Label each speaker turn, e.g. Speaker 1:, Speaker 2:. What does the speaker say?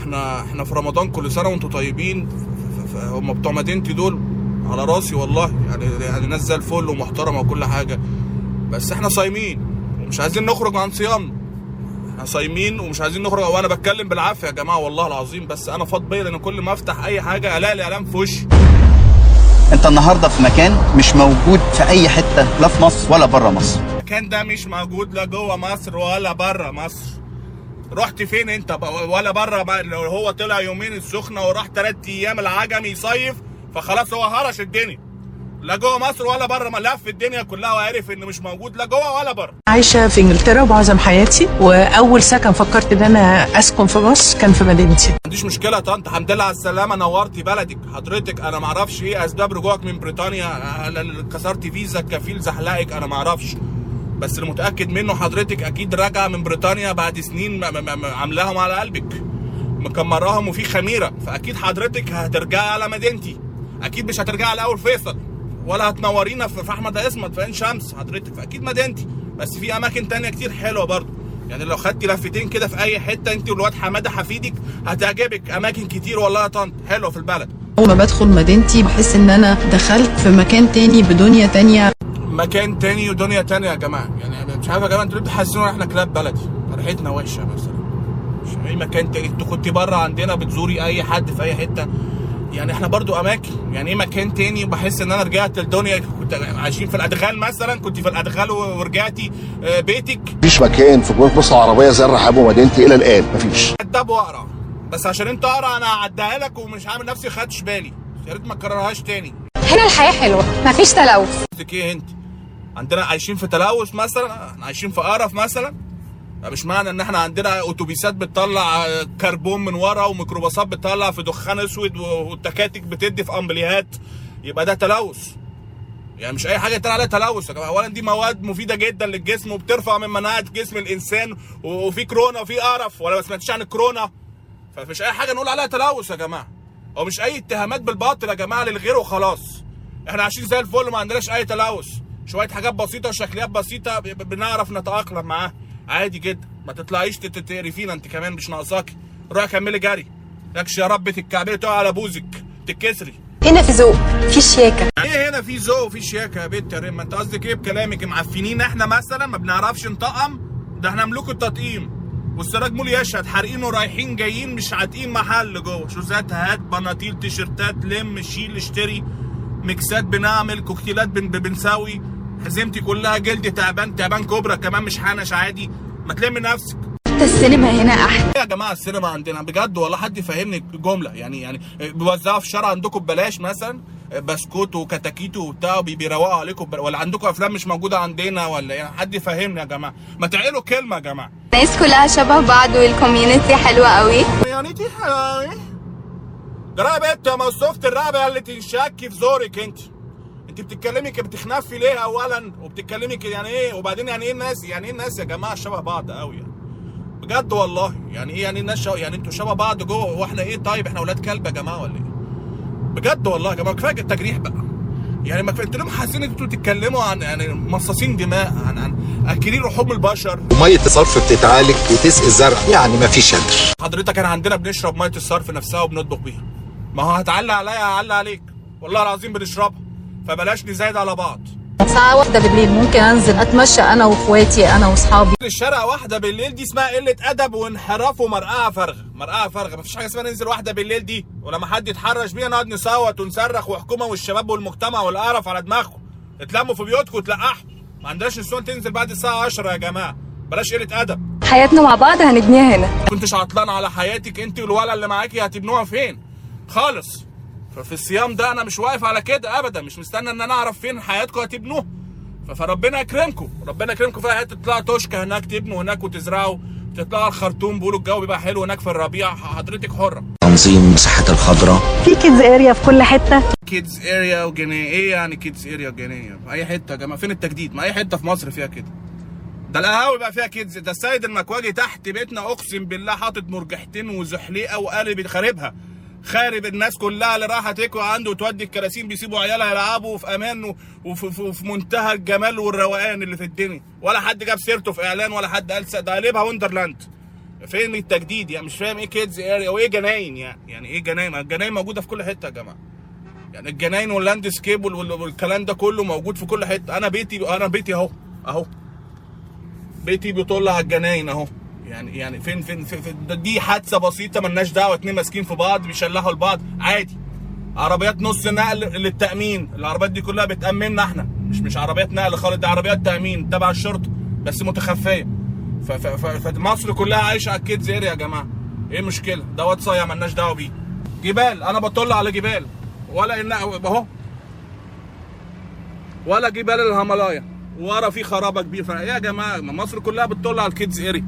Speaker 1: إحنا إحنا في رمضان كل سنة وأنتم طيبين. هم بتوع مدينتي دول على راسي والله. يعني يعني ناس زي الفل ومحترمة وكل حاجة. بس إحنا صايمين. ومش عايزين نخرج عن صيامنا. إحنا صايمين ومش عايزين نخرج. وأنا بتكلم بالعافية يا جماعة والله العظيم. بس أنا فاض بيا لأن كل ما افتح اي حاجة الاقي الاعلام في وشي.
Speaker 2: انت النهارده في مكان مش موجود في أي حتة لا في مصر ولا بره مصر.
Speaker 1: المكان ده مش موجود لا جوه مصر ولا بره مصر. رحت فين انت؟ ولا بره لو هو طلع يومين السخنة وراح ثلاث أيام العجمي يصيف فخلاص هو هرش الدنيا. لا جوه مصر ولا بره ما لف الدنيا كلها وعرف انه مش موجود لا جوه ولا بره.
Speaker 3: عايشة في إنجلترا معظم حياتي وأول سكن فكرت إن أنا أسكن في مصر كان في مدينتي
Speaker 1: ما عنديش مشكلة يا طنط الحمد لله على السلامة نورتي بلدك حضرتك أنا ما أعرفش إيه أسباب رجوعك من بريطانيا كسرت فيزا كفيل زحلقك أنا ما أعرفش. بس اللي متأكد منه حضرتك أكيد راجعة من بريطانيا بعد سنين عاملاهم على قلبك. مكمراهم وفي خميرة. فأكيد حضرتك هترجعي على مدينتي. أكيد مش هترجعي على أول فيصل. ولا هتنورينا في في أحمد اسمت في عين شمس. حضرتك فاكيد مدينتي. بس في أماكن تانية كتير حلوة برضه. يعني لو خدتي لفتين كده في أي حتة انت والواد حمادة حفيدك هتعجبك. أماكن كتير والله يا طنط. حلوة في البلد.
Speaker 4: أول ما بدخل مدينتي بحس إن أنا دخلت في مكان تاني بدنيا تانية.
Speaker 1: مكان تاني ودنيا تانية يا جماعة. يعني مش عارف يا جماعة أنتوا ليه بتحسسونا إحنا كلاب بلدي ريحتنا وحشة مثلا. مش أي مكان تاني. أنتوا كنت بره عندنا بتزوري أي حد في أي حتة. يعني إحنا برضو أماكن. يعني إيه مكان تاني؟ وبحس إن أنا رجعت الدنيا كنت عايشين في الادغال مثلا. كنت في الادغال ورجعتي آه، بيتك.
Speaker 5: مفيش مكان في جمهورية مصر العربية زي الرحاب ومدينتي إلى الآن. مفيش.
Speaker 1: كداب وأقرأ. بس عشان أنت أقرأ أنا هعديها لك ومش عامل نفسي خدش بالي. يا ريت ما تكررهاش تاني.
Speaker 6: هنا الحياة حلوة. مفيش تلوث.
Speaker 1: قصدك إيه انت عندنا عايشين في تلوث مثلا عايشين في قرف مثلا. مش معنى إن إحنا عندنا أتوبيسات بتطلع كربون من ورا وميكروباصات بتطلع في دخان أسود والتكاتك بتدي في أمبليهات. يبقى ده تلوث. يعني مش أي حاجة يتقال عليها تلوث. يا جماعة اولا دي مواد مفيدة جدا للجسم وبترفع من مناعة جسم الإنسان وفي كورونا وفي قرف ولا ما سمعتش عن الكورونا؟ فمش أي حاجة نقول عليها تلوث يا جماعة. هو مش أي اتهامات بالباطل يا جماعة للغير وخلاص. إحنا عايشين زي الفل ما عندناش أي تلوث. شوية حاجات بسيطة وشكليات بسيطة بنعرف نتأقلم معاها عادي جدا. ما تطلعيش تت- تقري فينا انت كمان مش ناقصاكي روحي كملي جري. لكش يا رب تتكعبلي تقع على بوزك. تتكسري.
Speaker 6: هنا في ذوق. في شياكة.
Speaker 1: إيه هنا في ذوق؟ وفي شياكة يا بنت يا ريم انت قصدك إيه بكلامك؟ معفنين إحنا مثلا؟ ما بنعرفش نطقم؟ ده إحنا ملوك التطقيم. والسراج مول يشهد. حارقين ورايحين جايين مش عاتقين محل جوه. شوزات هات بناطيل تيشرتات لم شيل اشتري. ميكسات بنعمل كوكتيلات بن بنسوي. حزمتي كلها جلد تعبان تعبان كوبرا كمان مش حنش عادي. ما تلم نفسك.
Speaker 6: السينما هنا
Speaker 1: إيه يا جماعة السينما عندنا بجد والله حد يفهمني جملة. يعني يعني بيوزعوا في الشارع عندكم ببلاش مثلا؟ بسكوت وكتاكيت وبتاع بي- بيروقوا عليكم ببلاش. ولا عندكم أفلام مش موجودة عندنا ولا يعني حد يفهمني يا جماعة؟ ما تعقلوا كلمة يا جماعة.
Speaker 6: الناس كلها شبه بعض وال community حلوة قوي.
Speaker 1: يعني دي حلاوه جرايه بنت يا مصوفة الرقبه اللي تنشكي في زورك أنت. انت بتتكلمي بتخنفي ليه اولا؟ وبتتكلمي يعني إيه؟ وبعدين يعني إيه الناس؟ يعني إيه الناس يا جماعة شبه بعض قوي يعني؟ بجد والله. يعني إيه يعني الناس شو يعني إنتوا شبه بعض جوه؟ وإحنا إيه؟ طيب إحنا أولاد كلب يا جماعة ولا إيه؟ بجد والله يا جماعة كفاية التجريح بقى. يعني ما أنتوا ليه حاسين إن أنتوا تتكلموا عن يعني مصاصين دماء عن عن اكلين لحوم البشر؟
Speaker 7: مية الصرف بتتعالج وتسقي الزرع. يعني مفيش هدر
Speaker 1: حضرتك أنا عندنا بنشرب مية الصرف نفسها وبنطبخ بيها. ما هو هتعلق عليا هعلق عليك. والله العظيم بنشربها. فبلاش نزايد على بعض.
Speaker 4: ساعة واحدة بالليل ممكن أنزل أتمشى أنا وإخواتي أنا وأصحابي.
Speaker 1: الشارع واحدة بالليل دي اسمها قلة أدب وانحراف ومرقعه فارغه مرقعه فارغه مفيش حاجة اسمها ننزل واحدة بالليل دي. ولما حد يتحرش بينا نقعد نصوت ونصرخ وحكومه والشباب والمجتمع والقرف على دماغكم اتلموا في بيوتكم وتلقحوا. ما عندناش نسوان تنزل بعد الساعة 10 يا جماعة. بلاش قلة أدب.
Speaker 6: حياتنا مع بعض هنبنيها هنا.
Speaker 1: كنتش عطلان على حياتك انت والولد اللي معاكي هتبنوها فين؟ خالص. ففي الصيام ده أنا مش واقف على كده ابدا مش مستني إن أنا أعرف فين حياتكم هتبنوها ف- فربنا يكرمكم ربنا يكرمكم. في حتة تطلعوا توشكا هناك تبنوا هناك وتزرعوا تطلعوا الخرطوم بيقولوا الجو بيبقى حلو هناك في الربيع. حضرتك حرة.
Speaker 7: تنظيم مساحات الخضراء
Speaker 3: في kids area في كل حتة؟
Speaker 1: kids area وجناين إيه يعني kids area وجناين في أي حتة يا جماعة؟ فين التجديد؟ ما أي حتة في مصر فيها كده. ده القهاوي بقى فيها kids ده السيد المكواجي تحت بيتنا أقسم بالله حاطط مرجحتين وزحليقة وقالب خاربها. خارب الناس كلها اللي رايحه تكوى عنده وتودي الكراسين بيسيبوا عيالها يلعبوا في أمان وفي في في منتهى الجمال والروقان اللي في الدنيا. ولا حد جاب سيرته في إعلان ولا حد قال ده قلبها wonderland. فين التجديد يعني؟ مش فاهم إيه kids area وإيه جناين يعني. يعني إيه جناين؟ الجناين موجودة في كل حتة يا جماعة. يعني الجناين وال landscape وال- وال- والكلام ده كله موجود في كل حتة. أنا بيتي أنا بيتي أهو. أهو. بيتي بيطل على الجناين أهو. يعني يعني فين فين, فين, ده- دي حادثة بسيطة ملناش دعوة اتنين ماسكين في بعض بيشلحوا لبعض عادي. عربيات نص نقل للتأمين العربيات دي كلها بتأمننا إحنا. مش مش عربيات نقل خالص دي عربيات تأمين تبع الشرطة بس متخفية. فمصر كلها عايشة على ال kids area يا جماعة. إيه مشكله دوت صايع ملناش دعوة بيه. جبال أنا بطل على جبال. ولا ان أهو. ولا جبال الهيمالايا. ورا في خرابة كبير فايه يا جماعة ما مصر كلها بتطل على الكيدز اريا